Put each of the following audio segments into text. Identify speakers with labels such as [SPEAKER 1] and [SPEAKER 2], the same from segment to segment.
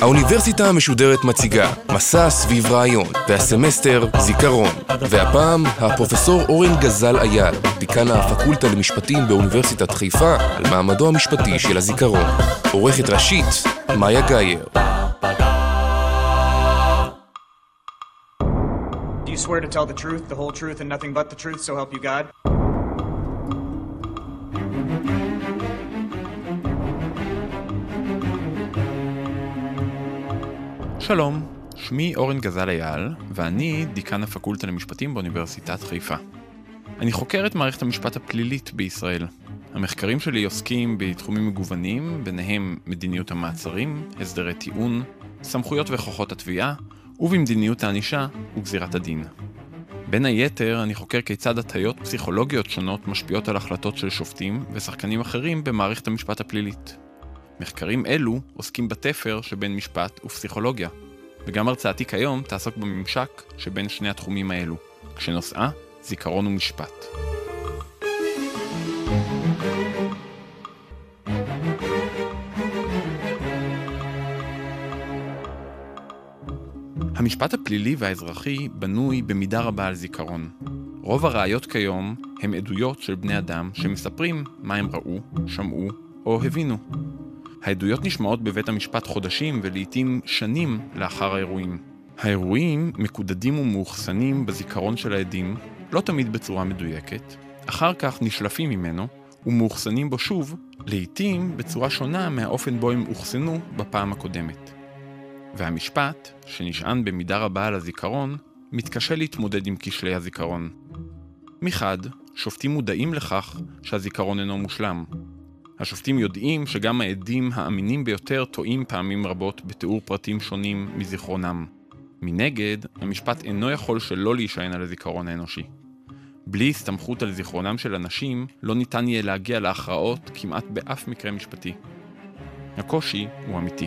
[SPEAKER 1] האוניברסיטה המשודרת מציגה מסע סביב רעיון, והסמסטר זיכרון. והפעם הפרופסור אורן גזל אייל, דיקן הפקולטה למשפטים באוניברסיטת חיפה, על מעמדו המשפטי של הזיכרון. עורכת ראשית, מאיה גאייר.
[SPEAKER 2] Do you swear to tell the truth, the whole truth, and nothing but the truth, so help you God?
[SPEAKER 3] שלום, שמי אורן גזל אייל, ואני דיקן הפקולטה למשפטים באוניברסיטת חיפה. אני חוקר את מערכת המשפט הפלילית בישראל. המחקרים שלי עוסקים בתחומים מגוונים, ביניהם מדיניות המעצרים, הסדרי טיעון, סמכויות וכוחות התביעה, ובמדיניות הענישה וגזירת הדין. בין היתר, אני חוקר כיצד הטיות פסיכולוגיות שונות משפיעות על החלטות של שופטים ושחקנים אחרים במערכת המשפט הפלילית. מחקרים אלו עוסקים בתפר שבין משפט ופסיכולוגיה, וגם הרצאתי כיום תעסוק בממשק שבין שני התחומים האלו, כשנושאה זיכרון ומשפט. המשפט הפלילי והאזרחי בנוי במידה רבה על זיכרון. רוב הראיות כיום הם עדויות של בני אדם שמספרים מה הם ראו, שמעו או הבינו. העדויות נשמעות בבית המשפט חודשים ולעיתים שנים לאחר האירועים. האירועים מקודדים ומאוחסנים בזיכרון של העדים, לא תמיד בצורה מדויקת, אחר כך נשלפים ממנו ומאוחסנים בו שוב, לעיתים בצורה שונה מהאופן בו הם אוחסנו בפעם הקודמת. והמשפט, שנשען במידה רבה על הזיכרון, מתקשה להתמודד עם כשלי הזיכרון. מחד, שופטים מודעים לכך שהזיכרון אינו מושלם. השופטים יודעים שגם העדים האמינים ביותר טועים פעמים רבות בתיאור פרטים שונים מזיכרונם. מנגד, המשפט אינו יכול שלא להישען על הזיכרון האנושי. בלי הסתמכות על זיכרונם של אנשים, לא ניתן יהיה להגיע להכרעות כמעט באף מקרה משפטי. הקושי הוא אמיתי.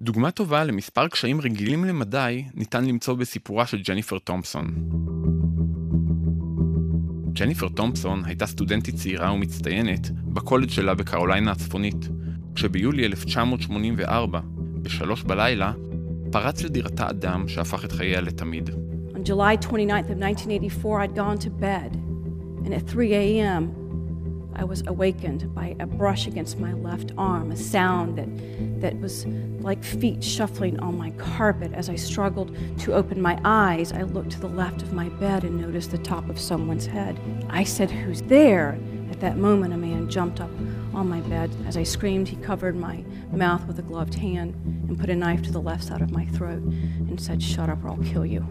[SPEAKER 3] דוגמה טובה למספר קשיים רגילים למדי ניתן למצוא בסיפורה של ג'ניפר תומפסון. ג'ניפר תומפסון הייתה סטודנטית צעירה ומצטיינת בקולג' שלה בקרוליינה הצפונית, כשביולי 1984, בשלוש בלילה, פרץ לדירתה אדם שהפך את חייה לתמיד.
[SPEAKER 4] On July 29th of 1984, I'd gone to bed, and at 3 a.m., I was awakened by a brush against my left arm, a sound that, that was like feet shuffling on my carpet. As I struggled to open my eyes, I looked to the left of my bed and noticed the top of someone's head. I said, Who's there? At that moment, a man jumped up on my bed. As I screamed, he covered my mouth with a gloved hand and put a knife to the left side of my throat and said, Shut up or I'll kill you.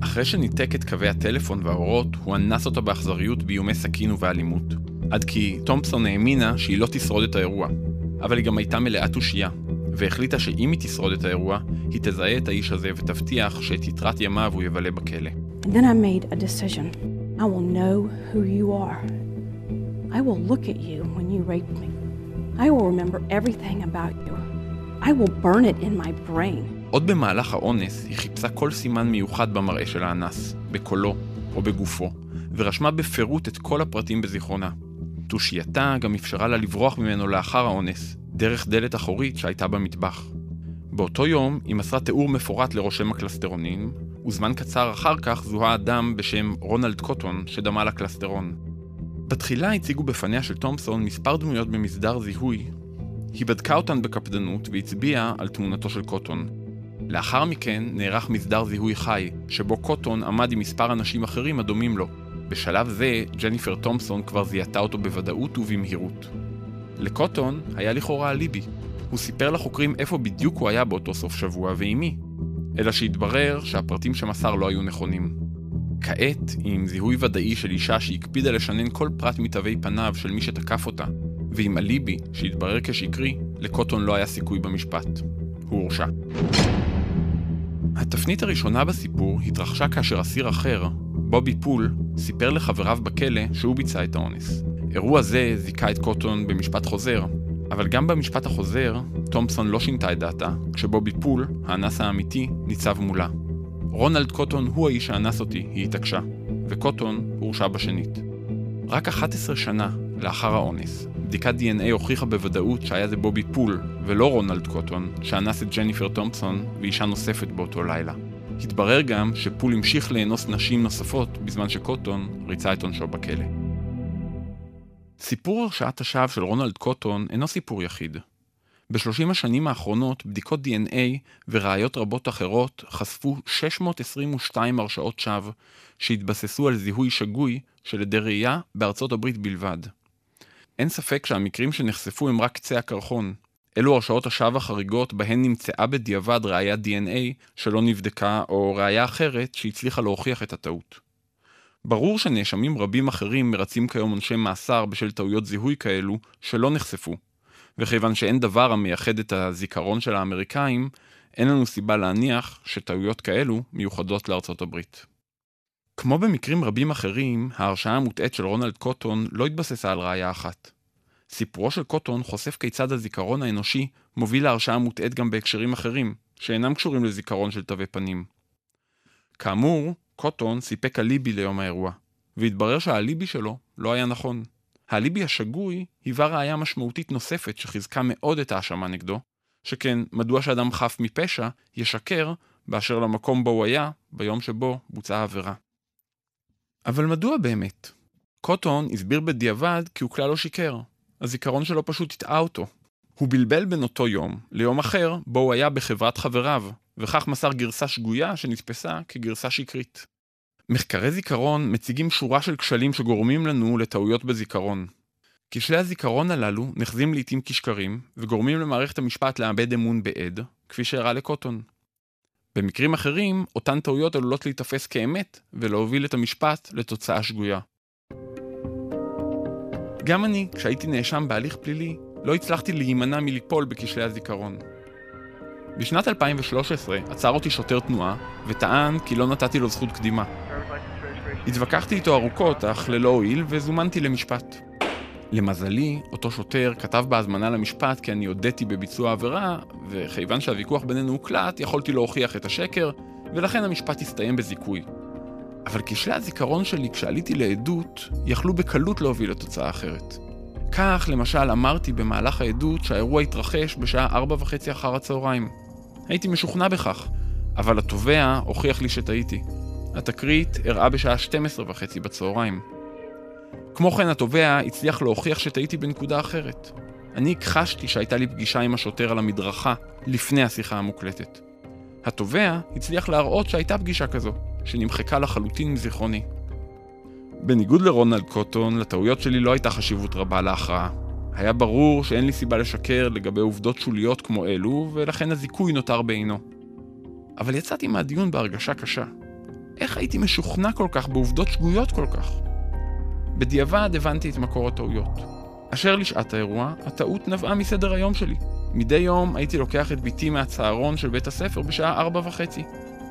[SPEAKER 3] אחרי שניתק את קווי הטלפון והאורות, הוא אנס אותה באכזריות באיומי סכין ובאלימות. עד כי תומפסון האמינה שהיא לא תשרוד את האירוע. אבל היא גם הייתה מלאה תושייה, והחליטה שאם היא תשרוד את האירוע, היא תזהה את האיש הזה ותבטיח שאת יתרת ימיו הוא יבלה בכלא.
[SPEAKER 4] And then I made a decision. I will know who you are. I will look at you when you rape me. I will remember everything about you. I will burn it in my brain.
[SPEAKER 3] עוד במהלך האונס היא חיפשה כל סימן מיוחד במראה של האנס, בקולו או בגופו, ורשמה בפירוט את כל הפרטים בזיכרונה. תושייתה גם אפשרה לה לברוח ממנו לאחר האונס, דרך דלת אחורית שהייתה במטבח. באותו יום היא מסרה תיאור מפורט לרושם הקלסטרונים, וזמן קצר אחר כך זוהה אדם בשם רונלד קוטון שדמה לקלסטרון. בתחילה הציגו בפניה של תומפסון מספר דמויות במסדר זיהוי. היא בדקה אותן בקפדנות והצביעה על תמונתו של קוטון. לאחר מכן נערך מסדר זיהוי חי, שבו קוטון עמד עם מספר אנשים אחרים הדומים לו. בשלב זה, ג'ניפר תומפסון כבר זיהתה אותו בוודאות ובמהירות. לקוטון היה לכאורה אליבי. הוא סיפר לחוקרים איפה בדיוק הוא היה באותו סוף שבוע ועם מי. אלא שהתברר שהפרטים שמסר לא היו נכונים. כעת, עם זיהוי ודאי של אישה שהקפידה לשנן כל פרט מתווי פניו של מי שתקף אותה, ועם אליבי שהתברר כשקרי, לקוטון לא היה סיכוי במשפט. הוא הורשע. התפנית הראשונה בסיפור התרחשה כאשר אסיר אחר, בובי פול, סיפר לחבריו בכלא שהוא ביצע את האונס. אירוע זה זיכה את קוטון במשפט חוזר, אבל גם במשפט החוזר, תומפסון לא שינתה את דעתה, כשבובי פול, האנס האמיתי, ניצב מולה. רונלד קוטון הוא האיש שאנס אותי, היא התעקשה, וקוטון הורשע בשנית. רק 11 שנה לאחר האונס, בדיקת DNA הוכיחה בוודאות שהיה זה בובי פול, ולא רונלד קוטון, שאנס את ג'ניפר תומפסון ואישה נוספת באותו לילה. התברר גם שפול המשיך לאנוס נשים נוספות בזמן שקוטון ריצה את עונשו בכלא. סיפור הרשעת השווא של רונלד קוטון אינו סיפור יחיד. בשלושים השנים האחרונות בדיקות DNA וראיות רבות אחרות חשפו 622 הרשעות שווא שהתבססו על זיהוי שגוי של עדי ראייה בארצות הברית בלבד. אין ספק שהמקרים שנחשפו הם רק קצה הקרחון. אלו הרשעות השווא החריגות בהן נמצאה בדיעבד ראיית DNA שלא נבדקה או ראייה אחרת שהצליחה להוכיח את הטעות. ברור שנאשמים רבים אחרים מרצים כיום עונשי מאסר בשל טעויות זיהוי כאלו שלא נחשפו, וכיוון שאין דבר המייחד את הזיכרון של האמריקאים, אין לנו סיבה להניח שטעויות כאלו מיוחדות לארצות הברית. כמו במקרים רבים אחרים, ההרשעה המוטעית של רונלד קוטון לא התבססה על ראייה אחת. סיפורו של קוטון חושף כיצד הזיכרון האנושי מוביל להרשעה מוטעית גם בהקשרים אחרים, שאינם קשורים לזיכרון של תווי פנים. כאמור, קוטון סיפק אליבי ליום האירוע, והתברר שהאליבי שלו לא היה נכון. האליבי השגוי היווה ראיה משמעותית נוספת שחיזקה מאוד את ההאשמה נגדו, שכן מדוע שאדם חף מפשע ישקר באשר למקום בו הוא היה ביום שבו בוצעה העבירה. אבל מדוע באמת? קוטון הסביר בדיעבד כי הוא כלל לא שיקר. הזיכרון שלו פשוט הטעה אותו. הוא בלבל בין אותו יום ליום אחר בו הוא היה בחברת חבריו, וכך מסר גרסה שגויה שנתפסה כגרסה שקרית. מחקרי זיכרון מציגים שורה של כשלים שגורמים לנו לטעויות בזיכרון. כשלי הזיכרון הללו נחזים לעיתים כשקרים, וגורמים למערכת המשפט לאבד אמון בעד, כפי שאירע לקוטון. במקרים אחרים, אותן טעויות עלולות להיתפס כאמת, ולהוביל את המשפט לתוצאה שגויה. גם אני, כשהייתי נאשם בהליך פלילי, לא הצלחתי להימנע מליפול בכשלי הזיכרון. בשנת 2013 עצר אותי שוטר תנועה, וטען כי לא נתתי לו זכות קדימה. התווכחתי איתו ארוכות, אך ללא הועיל, וזומנתי למשפט. למזלי, אותו שוטר כתב בהזמנה למשפט כי אני הודיתי בביצוע עבירה, וכיוון שהוויכוח בינינו הוקלט, יכולתי להוכיח את השקר, ולכן המשפט הסתיים בזיכוי. אבל כשלי הזיכרון שלי כשעליתי לעדות, יכלו בקלות להוביל לתוצאה אחרת. כך, למשל, אמרתי במהלך העדות שהאירוע התרחש בשעה ארבע וחצי אחר הצהריים. הייתי משוכנע בכך, אבל התובע הוכיח לי שטעיתי. התקרית אירעה בשעה 12 וחצי בצהריים. כמו כן, התובע הצליח להוכיח שטעיתי בנקודה אחרת. אני הכחשתי שהייתה לי פגישה עם השוטר על המדרכה לפני השיחה המוקלטת. התובע הצליח להראות שהייתה פגישה כזו, שנמחקה לחלוטין מזיכרוני. בניגוד לרונלד קוטון, לטעויות שלי לא הייתה חשיבות רבה להכרעה. היה ברור שאין לי סיבה לשקר לגבי עובדות שוליות כמו אלו, ולכן הזיכוי נותר בעינו. אבל יצאתי מהדיון בהרגשה קשה. איך הייתי משוכנע כל כך בעובדות שגויות כל כך? בדיעבד הבנתי את מקור הטעויות. אשר לשעת האירוע, הטעות נבעה מסדר היום שלי. מדי יום הייתי לוקח את בתי מהצהרון של בית הספר בשעה ארבע וחצי.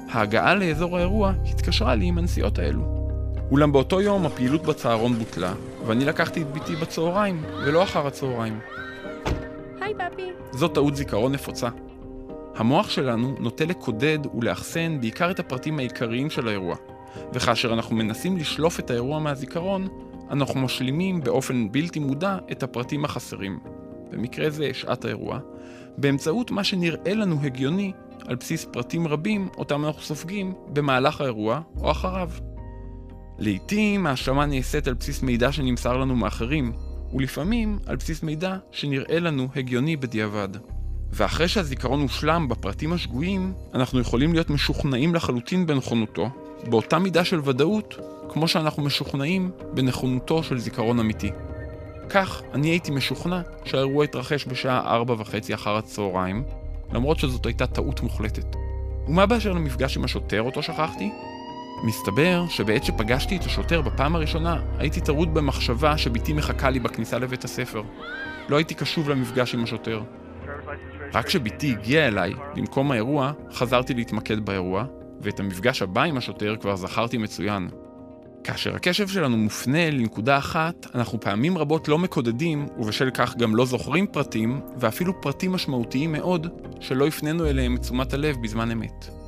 [SPEAKER 3] ההגעה לאזור האירוע התקשרה לי עם הנסיעות האלו. אולם באותו יום הפעילות בצהרון בוטלה, ואני לקחתי את בתי בצהריים, ולא אחר הצהריים.
[SPEAKER 4] היי, פאפי.
[SPEAKER 3] זו טעות זיכרון נפוצה. המוח שלנו נוטה לקודד ולאחסן בעיקר את הפרטים העיקריים של האירוע, וכאשר אנחנו מנסים לשלוף את האירוע מהזיכרון, אנחנו משלימים באופן בלתי מודע את הפרטים החסרים, במקרה זה שעת האירוע, באמצעות מה שנראה לנו הגיוני על בסיס פרטים רבים אותם אנחנו סופגים במהלך האירוע או אחריו. לעתים ההשלמה נעשית על בסיס מידע שנמסר לנו מאחרים, ולפעמים על בסיס מידע שנראה לנו הגיוני בדיעבד. ואחרי שהזיכרון הושלם בפרטים השגויים, אנחנו יכולים להיות משוכנעים לחלוטין בנכונותו, באותה מידה של ודאות, כמו שאנחנו משוכנעים בנכונותו של זיכרון אמיתי. כך, אני הייתי משוכנע שהאירוע התרחש בשעה ארבע וחצי אחר הצהריים, למרות שזאת הייתה טעות מוחלטת. ומה באשר למפגש עם השוטר אותו שכחתי? מסתבר שבעת שפגשתי את השוטר בפעם הראשונה, הייתי טרוד במחשבה שבתי מחכה לי בכניסה לבית הספר. לא הייתי קשוב למפגש עם השוטר. רק כשבתי הגיעה אליי, למקום האירוע, חזרתי להתמקד באירוע, ואת המפגש הבא עם השוטר כבר זכרתי מצוין. כאשר הקשב שלנו מופנה לנקודה אחת, אנחנו פעמים רבות לא מקודדים, ובשל כך גם לא זוכרים פרטים, ואפילו פרטים משמעותיים מאוד, שלא הפנינו אליהם את תשומת הלב בזמן אמת.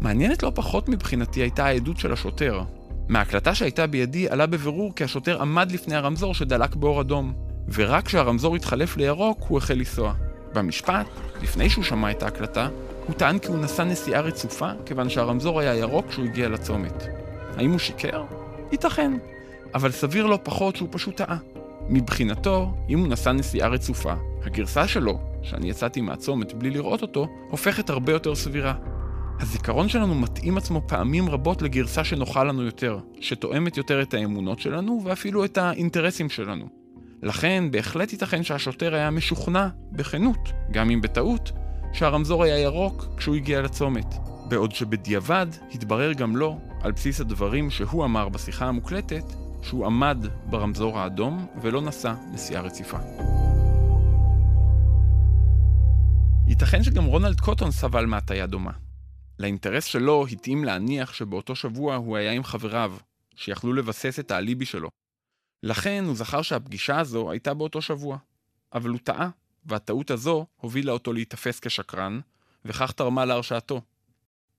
[SPEAKER 3] מעניינת לא פחות מבחינתי הייתה העדות של השוטר. מההקלטה שהייתה בידי עלה בבירור כי השוטר עמד לפני הרמזור שדלק באור אדום, ורק כשהרמזור התחלף לירוק הוא החל לנסוע. במשפט, לפני שהוא שמע את ההקלטה, הוא טען כי הוא נסע נסיעה רצופה, כיוון שהרמזור היה ירוק כשהוא הגיע לצומת. האם הוא שיקר? ייתכן. אבל סביר לא פחות שהוא פשוט טעה. מבחינתו, אם הוא נסע נסיעה רצופה, הגרסה שלו, שאני יצאתי מהצומת בלי לראות אותו, הופכת הרבה יותר סבירה. הזיכרון שלנו מתאים עצמו פעמים רבות לגרסה שנוחה לנו יותר, שתואמת יותר את האמונות שלנו ואפילו את האינטרסים שלנו. לכן בהחלט ייתכן שהשוטר היה משוכנע, בכנות, גם אם בטעות, שהרמזור היה ירוק כשהוא הגיע לצומת. בעוד שבדיעבד התברר גם לו, על בסיס הדברים שהוא אמר בשיחה המוקלטת, שהוא עמד ברמזור האדום ולא נסע נסיעה רציפה. ייתכן שגם רונלד קוטון סבל מהטיה דומה. לאינטרס שלו התאים להניח שבאותו שבוע הוא היה עם חבריו, שיכלו לבסס את האליבי שלו. לכן הוא זכר שהפגישה הזו הייתה באותו שבוע. אבל הוא טעה, והטעות הזו הובילה אותו להיתפס כשקרן, וכך תרמה להרשעתו.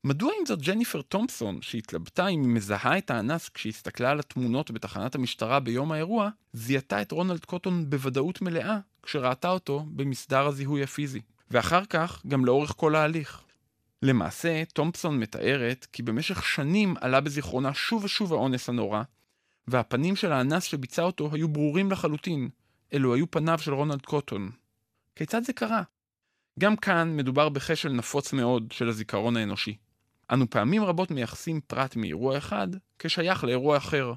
[SPEAKER 3] מדוע עם זאת ג'ניפר תומפסון, שהתלבטה אם היא מזהה את האנס כשהסתכלה על התמונות בתחנת המשטרה ביום האירוע, זיהתה את רונלד קוטון בוודאות מלאה כשראתה אותו במסדר הזיהוי הפיזי, ואחר כך גם לאורך כל ההליך. למעשה, תומפסון מתארת כי במשך שנים עלה בזיכרונה שוב ושוב האונס הנורא, והפנים של האנס שביצע אותו היו ברורים לחלוטין, אלו היו פניו של רונלד קוטון. כיצד זה קרה? גם כאן מדובר בכשל נפוץ מאוד של הזיכרון האנושי. אנו פעמים רבות מייחסים פרט מאירוע אחד כשייך לאירוע אחר.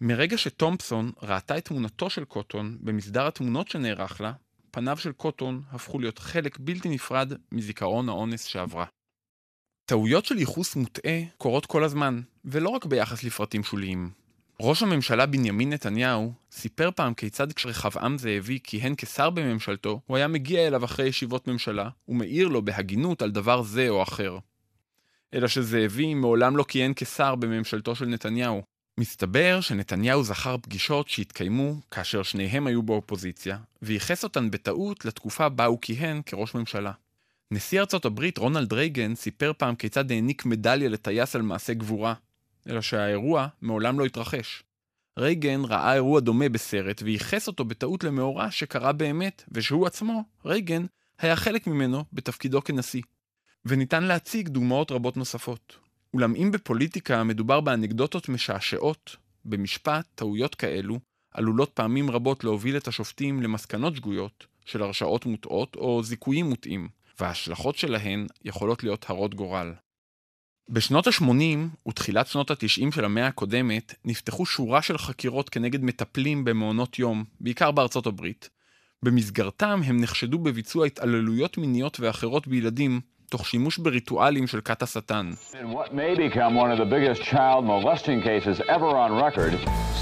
[SPEAKER 3] מרגע שתומפסון ראתה את תמונתו של קוטון במסדר התמונות שנערך לה, פניו של קוטון הפכו להיות חלק בלתי נפרד מזיכרון האונס שעברה. טעויות של ייחוס מוטעה קורות כל הזמן, ולא רק ביחס לפרטים שוליים. ראש הממשלה בנימין נתניהו סיפר פעם כיצד כשרחבעם זאבי כיהן כשר בממשלתו, הוא היה מגיע אליו אחרי ישיבות ממשלה, ומעיר לו בהגינות על דבר זה או אחר. אלא שזאבי מעולם לא כיהן כשר בממשלתו של נתניהו. מסתבר שנתניהו זכר פגישות שהתקיימו כאשר שניהם היו באופוזיציה, וייחס אותן בטעות לתקופה בה הוא כיהן כראש ממשלה. נשיא ארצות הברית רונלד רייגן סיפר פעם כיצד העניק מדליה לטייס על מעשה גבורה, אלא שהאירוע מעולם לא התרחש. רייגן ראה אירוע דומה בסרט וייחס אותו בטעות למאורע שקרה באמת, ושהוא עצמו, רייגן, היה חלק ממנו בתפקידו כנשיא. וניתן להציג דוגמאות רבות נוספות. אולם אם בפוליטיקה מדובר באנקדוטות משעשעות, במשפט טעויות כאלו עלולות פעמים רבות להוביל את השופטים למסקנות שגויות של הרשעות מוטעות או זיכויים מוטעים, וההשלכות שלהן יכולות להיות הרות גורל. בשנות ה-80 ותחילת שנות ה-90 של המאה הקודמת נפתחו שורה של חקירות כנגד מטפלים במעונות יום, בעיקר בארצות הברית. במסגרתם הם נחשדו בביצוע התעללויות מיניות ואחרות בילדים תוך שימוש בריטואלים של כת השטן.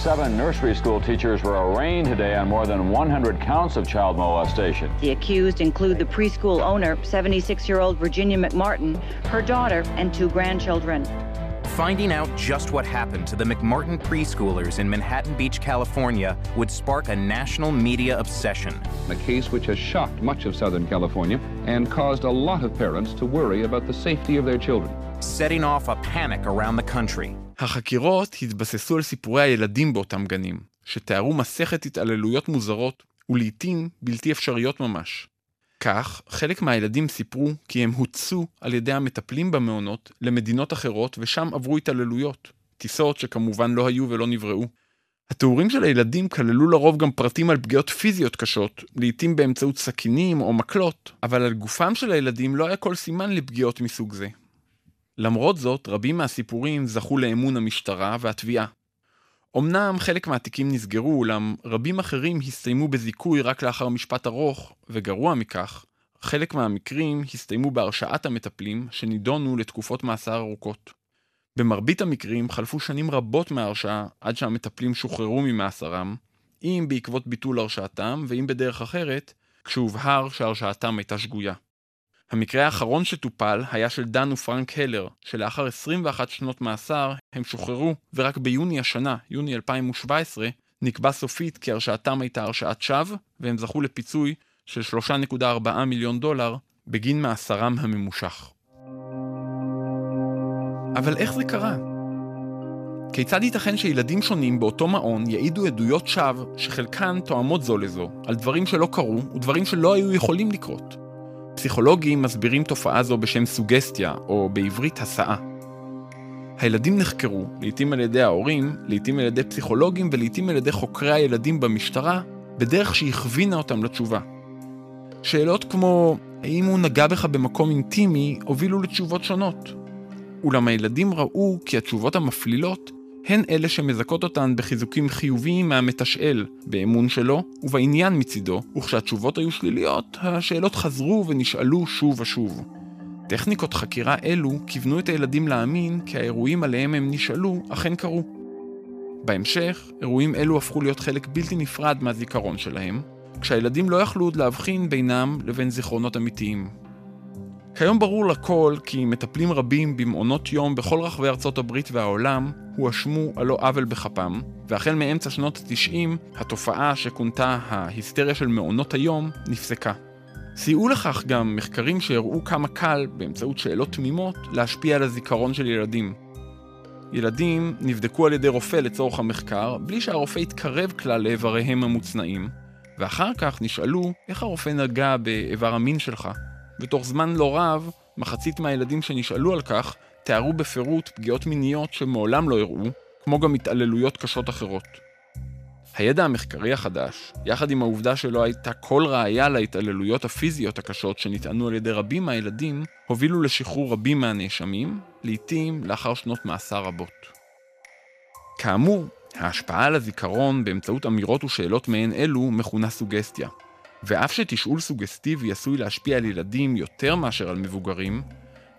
[SPEAKER 3] Seven nursery school teachers were arraigned today on more than 100 counts of child molestation. The accused include the preschool owner, 76-year-old Virginia McMartin, her daughter, and two grandchildren. Finding out just what happened to the McMartin preschoolers in Manhattan Beach, California would spark a national media obsession. A case which has shocked much of Southern California and caused a lot of parents to worry about the safety of their children. Setting off a panic around the country. החקירות התבססו על סיפורי הילדים באותם גנים, שתיארו מסכת התעללויות מוזרות ולעיתים בלתי אפשריות ממש. כך, חלק מהילדים סיפרו כי הם הוצאו על ידי המטפלים במעונות למדינות אחרות ושם עברו התעללויות, טיסות שכמובן לא היו ולא נבראו. התיאורים של הילדים כללו לרוב גם פרטים על פגיעות פיזיות קשות, לעיתים באמצעות סכינים או מקלות, אבל על גופם של הילדים לא היה כל סימן לפגיעות מסוג זה. למרות זאת, רבים מהסיפורים זכו לאמון המשטרה והתביעה. אמנם חלק מהתיקים נסגרו, אולם רבים אחרים הסתיימו בזיכוי רק לאחר משפט ארוך, וגרוע מכך, חלק מהמקרים הסתיימו בהרשעת המטפלים, שנידונו לתקופות מאסר ארוכות. במרבית המקרים חלפו שנים רבות מההרשעה עד שהמטפלים שוחררו ממאסרם, אם בעקבות ביטול הרשעתם, ואם בדרך אחרת, כשהובהר שהרשעתם הייתה שגויה. המקרה האחרון שטופל היה של דן ופרנק הלר, שלאחר 21 שנות מאסר הם שוחררו, ורק ביוני השנה, יוני 2017, נקבע סופית כי הרשעתם הייתה הרשעת שווא, והם זכו לפיצוי של 3.4 מיליון דולר בגין מאסרם הממושך. אבל איך זה קרה? כיצד ייתכן שילדים שונים באותו מעון יעידו עדויות שווא שחלקן תואמות זו לזו, על דברים שלא קרו ודברים שלא היו יכולים לקרות? פסיכולוגים מסבירים תופעה זו בשם סוגסטיה, או בעברית הסעה. הילדים נחקרו, לעתים על ידי ההורים, לעתים על ידי פסיכולוגים ולעתים על ידי חוקרי הילדים במשטרה, בדרך שהכווינה אותם לתשובה. שאלות כמו האם הוא נגע בך במקום אינטימי הובילו לתשובות שונות. אולם הילדים ראו כי התשובות המפלילות הן אלה שמזכות אותן בחיזוקים חיוביים מהמתשאל, באמון שלו ובעניין מצידו, וכשהתשובות היו שליליות, השאלות חזרו ונשאלו שוב ושוב. טכניקות חקירה אלו כיוונו את הילדים להאמין כי האירועים עליהם הם נשאלו אכן קרו. בהמשך, אירועים אלו הפכו להיות חלק בלתי נפרד מהזיכרון שלהם, כשהילדים לא יכלו עוד להבחין בינם לבין זיכרונות אמיתיים. כיום ברור לכל כי מטפלים רבים במעונות יום בכל רחבי ארצות הברית והעולם הואשמו על לא עוול בכפם, והחל מאמצע שנות ה-90, התופעה שכונתה ההיסטריה של מעונות היום נפסקה. סייעו לכך גם מחקרים שהראו כמה קל, באמצעות שאלות תמימות, להשפיע על הזיכרון של ילדים. ילדים נבדקו על ידי רופא לצורך המחקר, בלי שהרופא התקרב כלל לאיבריהם המוצנעים, ואחר כך נשאלו איך הרופא נגע באיבר המין שלך. ותוך זמן לא רב, מחצית מהילדים שנשאלו על כך תיארו בפירוט פגיעות מיניות שמעולם לא הראו, כמו גם התעללויות קשות אחרות. הידע המחקרי החדש, יחד עם העובדה שלא הייתה כל ראיה להתעללויות הפיזיות הקשות שנטענו על ידי רבים מהילדים, הובילו לשחרור רבים מהנאשמים, לעתים לאחר שנות מאסר רבות. כאמור, ההשפעה על הזיכרון באמצעות אמירות ושאלות מעין אלו מכונה סוגסטיה. ואף שתשאול סוגסטיבי עשוי להשפיע על ילדים יותר מאשר על מבוגרים,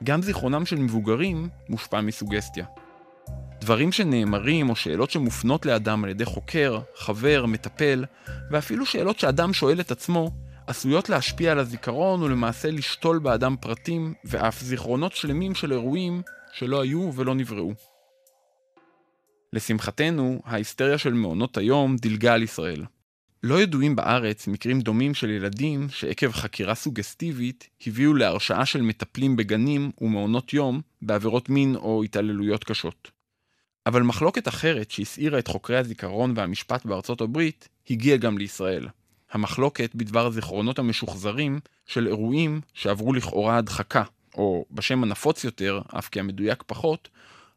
[SPEAKER 3] גם זיכרונם של מבוגרים מושפע מסוגסטיה. דברים שנאמרים או שאלות שמופנות לאדם על ידי חוקר, חבר, מטפל, ואפילו שאלות שאדם שואל את עצמו, עשויות להשפיע על הזיכרון ולמעשה לשתול באדם פרטים ואף זיכרונות שלמים של אירועים שלא היו ולא נבראו. לשמחתנו, ההיסטריה של מעונות היום דילגה על ישראל. לא ידועים בארץ מקרים דומים של ילדים שעקב חקירה סוגסטיבית הביאו להרשעה של מטפלים בגנים ומעונות יום בעבירות מין או התעללויות קשות. אבל מחלוקת אחרת שהסעירה את חוקרי הזיכרון והמשפט בארצות הברית הגיעה גם לישראל. המחלוקת בדבר הזיכרונות המשוחזרים של אירועים שעברו לכאורה הדחקה, או בשם הנפוץ יותר, אף כי המדויק פחות,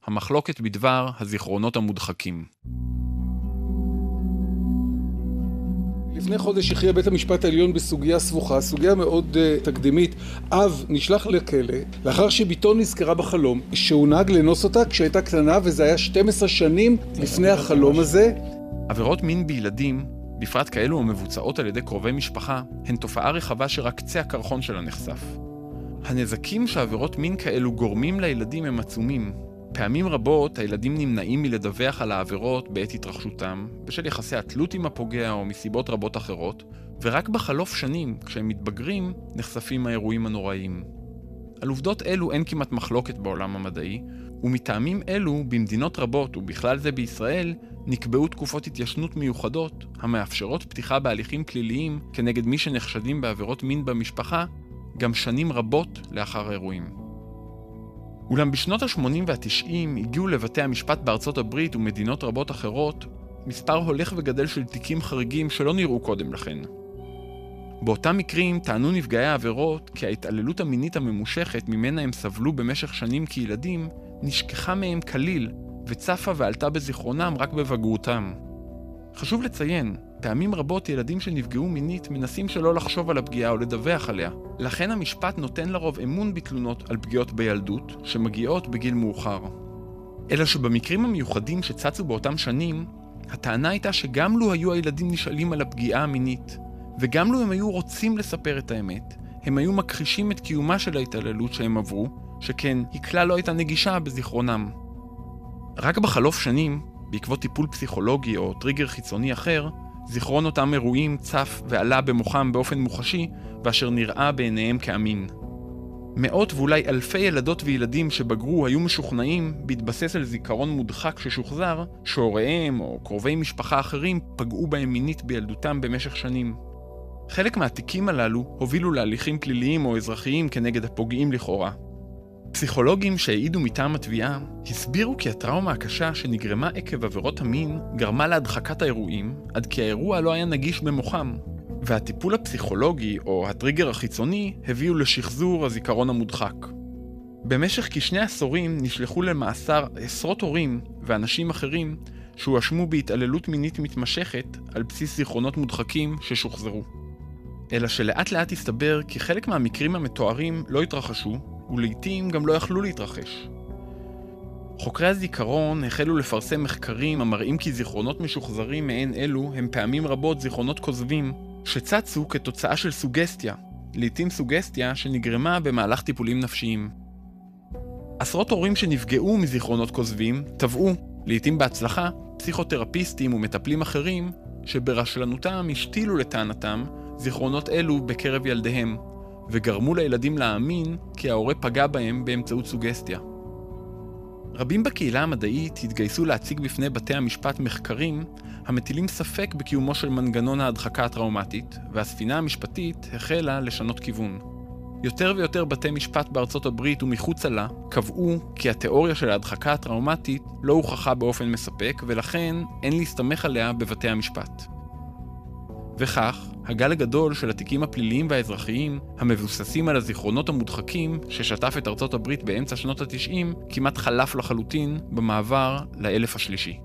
[SPEAKER 3] המחלוקת בדבר הזיכרונות המודחקים.
[SPEAKER 5] לפני חודש הכריע בית המשפט העליון בסוגיה סבוכה, סוגיה מאוד uh, תקדימית. אב נשלח לכלא לאחר שבתו נזכרה בחלום שהוא נהג לאנוס אותה כשהייתה קטנה וזה היה 12 שנים לפני החלום הזה.
[SPEAKER 3] עבירות מין בילדים, בפרט כאלו המבוצעות על ידי קרובי משפחה, הן תופעה רחבה שרק קצה הקרחון שלה נחשף. הנזקים שעבירות מין כאלו גורמים לילדים הם עצומים, פעמים רבות הילדים נמנעים מלדווח על העבירות בעת התרחשותם, בשל יחסי התלות עם הפוגע או מסיבות רבות אחרות, ורק בחלוף שנים, כשהם מתבגרים, נחשפים האירועים הנוראיים. על עובדות אלו אין כמעט מחלוקת בעולם המדעי, ומטעמים אלו, במדינות רבות, ובכלל זה בישראל, נקבעו תקופות התיישנות מיוחדות, המאפשרות פתיחה בהליכים פליליים כנגד מי שנחשדים בעבירות מין במשפחה, גם שנים רבות לאחר האירועים. אולם בשנות ה-80 וה-90 הגיעו לבתי המשפט בארצות הברית ומדינות רבות אחרות מספר הולך וגדל של תיקים חריגים שלא נראו קודם לכן. באותם מקרים טענו נפגעי העבירות כי ההתעללות המינית הממושכת ממנה הם סבלו במשך שנים כילדים נשכחה מהם כליל וצפה ועלתה בזיכרונם רק בבגרותם. חשוב לציין, פעמים רבות ילדים שנפגעו מינית מנסים שלא לחשוב על הפגיעה או לדווח עליה. לכן המשפט נותן לרוב אמון בתלונות על פגיעות בילדות, שמגיעות בגיל מאוחר. אלא שבמקרים המיוחדים שצצו באותם שנים, הטענה הייתה שגם לו היו הילדים נשאלים על הפגיעה המינית, וגם לו הם היו רוצים לספר את האמת, הם היו מכחישים את קיומה של ההתעללות שהם עברו, שכן היא כלל לא הייתה נגישה בזיכרונם. רק בחלוף שנים, בעקבות טיפול פסיכולוגי או טריגר חיצוני אחר, זיכרון אותם אירועים צף ועלה במוחם באופן מוחשי, ואשר נראה בעיניהם כאמין. מאות ואולי אלפי ילדות וילדים שבגרו היו משוכנעים, בהתבסס על זיכרון מודחק ששוחזר, שהוריהם או קרובי משפחה אחרים פגעו בהם מינית בילדותם במשך שנים. חלק מהתיקים הללו הובילו להליכים פליליים או אזרחיים כנגד הפוגעים לכאורה. פסיכולוגים שהעידו מטעם התביעה הסבירו כי הטראומה הקשה שנגרמה עקב עבירות המין גרמה להדחקת האירועים, עד כי האירוע לא היה נגיש במוחם, והטיפול הפסיכולוגי או הטריגר החיצוני הביאו לשחזור הזיכרון המודחק. במשך כשני עשורים נשלחו למאסר עשרות הורים ואנשים אחרים שהואשמו בהתעללות מינית מתמשכת על בסיס זיכרונות מודחקים ששוחזרו. אלא שלאט לאט הסתבר כי חלק מהמקרים המתוארים לא התרחשו, ולעיתים גם לא יכלו להתרחש. חוקרי הזיכרון החלו לפרסם מחקרים המראים כי זיכרונות משוחזרים מעין אלו הם פעמים רבות זיכרונות כוזבים, שצצו כתוצאה של סוגסטיה, לעיתים סוגסטיה שנגרמה במהלך טיפולים נפשיים. עשרות הורים שנפגעו מזיכרונות כוזבים תבעו, לעיתים בהצלחה, פסיכותרפיסטים ומטפלים אחרים שברשלנותם השתילו לטענתם זיכרונות אלו בקרב ילדיהם, וגרמו לילדים להאמין כי ההורה פגע בהם באמצעות סוגסטיה. רבים בקהילה המדעית התגייסו להציג בפני בתי המשפט מחקרים המטילים ספק בקיומו של מנגנון ההדחקה הטראומטית, והספינה המשפטית החלה לשנות כיוון. יותר ויותר בתי משפט בארצות הברית ומחוצה לה קבעו כי התיאוריה של ההדחקה הטראומטית לא הוכחה באופן מספק, ולכן אין להסתמך עליה בבתי המשפט. וכך, הגל הגדול של התיקים הפליליים והאזרחיים, המבוססים על הזיכרונות המודחקים ששטף את ארצות הברית באמצע שנות ה-90, כמעט חלף לחלוטין במעבר לאלף השלישי.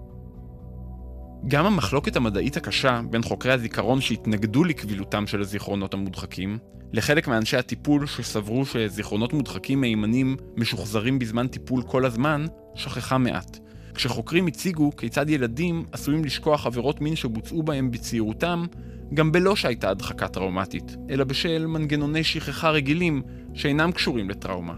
[SPEAKER 3] גם המחלוקת המדעית הקשה בין חוקרי הזיכרון שהתנגדו לקבילותם של הזיכרונות המודחקים, לחלק מאנשי הטיפול שסברו שזיכרונות מודחקים מהימנים משוחזרים בזמן טיפול כל הזמן, שכחה מעט. כשחוקרים הציגו כיצד ילדים עשויים לשכוח עבירות מין שבוצעו בהם בצעירותם, גם בלא שהייתה הדחקה טראומטית, אלא בשל מנגנוני שכחה רגילים שאינם קשורים לטראומה.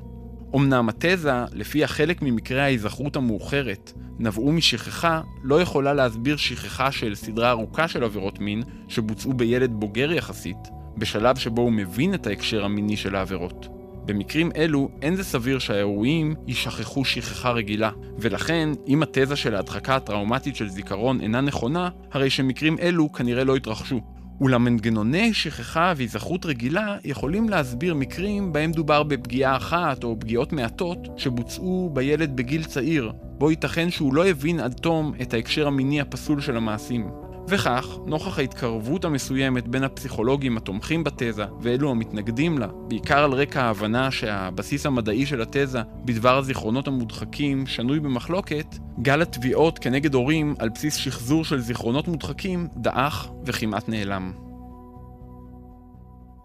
[SPEAKER 3] אמנם התזה, לפיה חלק ממקרי ההיזכרות המאוחרת נבעו משכחה, לא יכולה להסביר שכחה של סדרה ארוכה של עבירות מין שבוצעו בילד בוגר יחסית, בשלב שבו הוא מבין את ההקשר המיני של העבירות. במקרים אלו אין זה סביר שהאירועים יישכחו שכחה רגילה, ולכן אם התזה של ההדחקה הטראומטית של זיכרון אינה נכונה, הרי שמקרים אלו כנראה לא התרחשו. אולם מנגנוני שכחה והיזכרות רגילה יכולים להסביר מקרים בהם דובר בפגיעה אחת או פגיעות מעטות שבוצעו בילד בגיל צעיר, בו ייתכן שהוא לא הבין עד תום את ההקשר המיני הפסול של המעשים. וכך, נוכח ההתקרבות המסוימת בין הפסיכולוגים התומכים בתזה ואלו המתנגדים לה, בעיקר על רקע ההבנה שהבסיס המדעי של התזה בדבר הזיכרונות המודחקים שנוי במחלוקת, גל התביעות כנגד הורים על בסיס שחזור של זיכרונות מודחקים דעך וכמעט נעלם.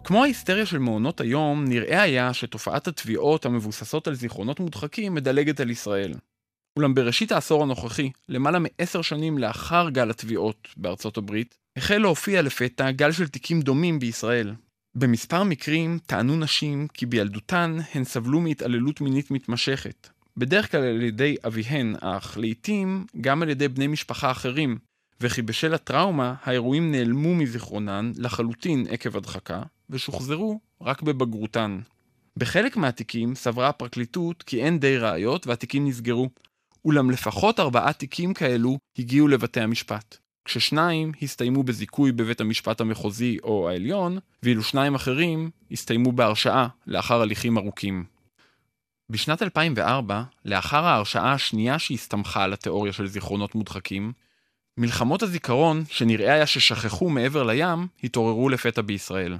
[SPEAKER 3] כמו ההיסטריה של מעונות היום, נראה היה שתופעת התביעות המבוססות על זיכרונות מודחקים מדלגת על ישראל. אולם בראשית העשור הנוכחי, למעלה מעשר שנים לאחר גל התביעות בארצות הברית, החל להופיע לפתע גל של תיקים דומים בישראל. במספר מקרים טענו נשים כי בילדותן הן סבלו מהתעללות מינית מתמשכת, בדרך כלל על ידי אביהן, אך לעיתים גם על ידי בני משפחה אחרים, וכי בשל הטראומה האירועים נעלמו מזיכרונן לחלוטין עקב הדחקה, ושוחזרו רק בבגרותן. בחלק מהתיקים סברה הפרקליטות כי אין די ראיות והתיקים נסגרו, אולם לפחות ארבעה תיקים כאלו הגיעו לבתי המשפט, כששניים הסתיימו בזיכוי בבית המשפט המחוזי או העליון, ואילו שניים אחרים הסתיימו בהרשעה לאחר הליכים ארוכים. בשנת 2004, לאחר ההרשעה השנייה שהסתמכה על התיאוריה של זיכרונות מודחקים, מלחמות הזיכרון, שנראה היה ששכחו מעבר לים, התעוררו לפתע בישראל.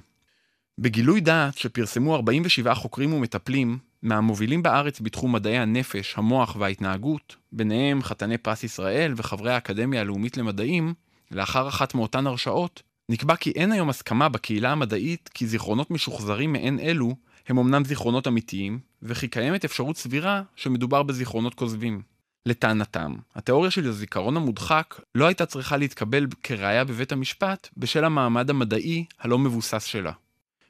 [SPEAKER 3] בגילוי דעת שפרסמו 47 חוקרים ומטפלים, מהמובילים בארץ בתחום מדעי הנפש, המוח וההתנהגות, ביניהם חתני פרס ישראל וחברי האקדמיה הלאומית למדעים, לאחר אחת מאותן הרשעות, נקבע כי אין היום הסכמה בקהילה המדעית כי זיכרונות משוחזרים מעין אלו הם אמנם זיכרונות אמיתיים, וכי קיימת אפשרות סבירה שמדובר בזיכרונות כוזבים. לטענתם, התיאוריה של הזיכרון המודחק לא הייתה צריכה להתקבל כראיה בבית המשפט בשל המעמד המדעי הלא מבוסס שלה.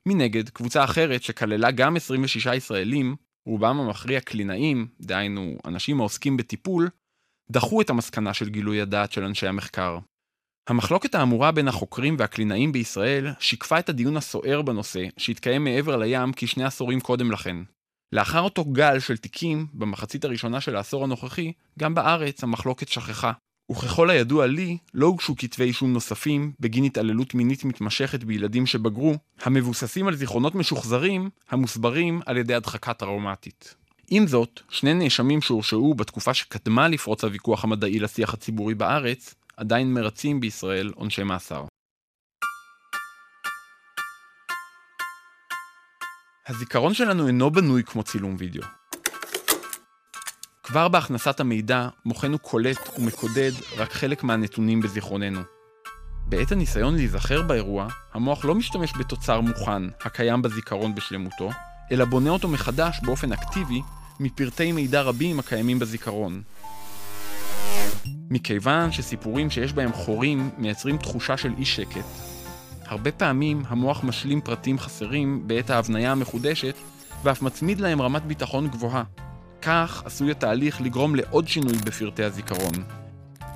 [SPEAKER 3] מנגד, קבוצה אחרת שכללה גם 26 ישראלים, רובם המכריע קלינאים, דהיינו אנשים העוסקים בטיפול, דחו את המסקנה של גילוי הדעת של אנשי המחקר. המחלוקת האמורה בין החוקרים והקלינאים בישראל שיקפה את הדיון הסוער בנושא שהתקיים מעבר לים כשני עשורים קודם לכן. לאחר אותו גל של תיקים במחצית הראשונה של העשור הנוכחי, גם בארץ המחלוקת שכחה, וככל הידוע לי, לא הוגשו כתבי אישום נוספים בגין התעללות מינית מתמשכת בילדים שבגרו, המבוססים על זיכרונות משוחזרים, המוסברים על ידי הדחקה טראומטית. עם זאת, שני נאשמים שהורשעו בתקופה שקדמה לפרוץ הוויכוח המדעי לשיח הציבורי בארץ, עדיין מרצים בישראל עונשי מאסר. הזיכרון שלנו אינו בנוי כמו צילום וידאו. כבר בהכנסת המידע, מוחנו קולט ומקודד רק חלק מהנתונים בזיכרוננו. בעת הניסיון להיזכר באירוע, המוח לא משתמש בתוצר מוכן, הקיים בזיכרון בשלמותו, אלא בונה אותו מחדש באופן אקטיבי מפרטי מידע רבים הקיימים בזיכרון. מכיוון שסיפורים שיש בהם חורים מייצרים תחושה של אי שקט, הרבה פעמים המוח משלים פרטים חסרים בעת ההבניה המחודשת ואף מצמיד להם רמת ביטחון גבוהה. כך עשוי התהליך לגרום לעוד שינוי בפרטי הזיכרון.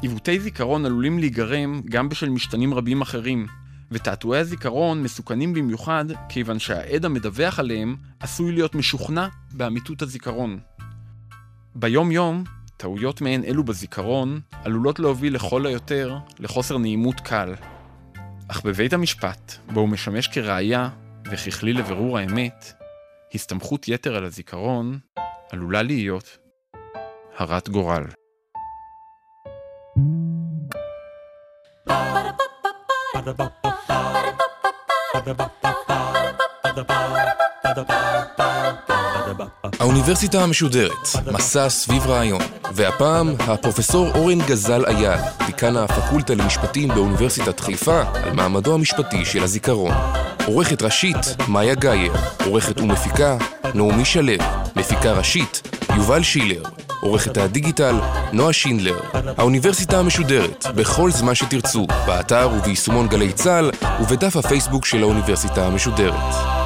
[SPEAKER 3] עיוותי זיכרון עלולים להיגרם גם בשל משתנים רבים אחרים, ותעתועי הזיכרון מסוכנים במיוחד כיוון שהעד המדווח עליהם עשוי להיות משוכנע באמיתות הזיכרון. ביום יום, טעויות מעין אלו בזיכרון עלולות להוביל לכל היותר לחוסר נעימות קל. אך בבית המשפט, בו הוא משמש כראיה וככלי לבירור האמת, הסתמכות יתר על הזיכרון עלולה להיות הרת גורל.
[SPEAKER 1] האוניברסיטה המשודרת, מסע סביב רעיון, והפעם הפרופסור אורן גזל אייל, דיקן הפקולטה למשפטים באוניברסיטת חיפה, על מעמדו המשפטי של הזיכרון. עורכת ראשית, מאיה גאייר, עורכת ומפיקה, נעמי שלו, מפיקה ראשית, יובל שילר, עורכת הדיגיטל, נועה שינדלר. האוניברסיטה המשודרת, בכל זמן שתרצו, באתר וביישומון גלי צה"ל ובדף הפייסבוק של האוניברסיטה המשודרת.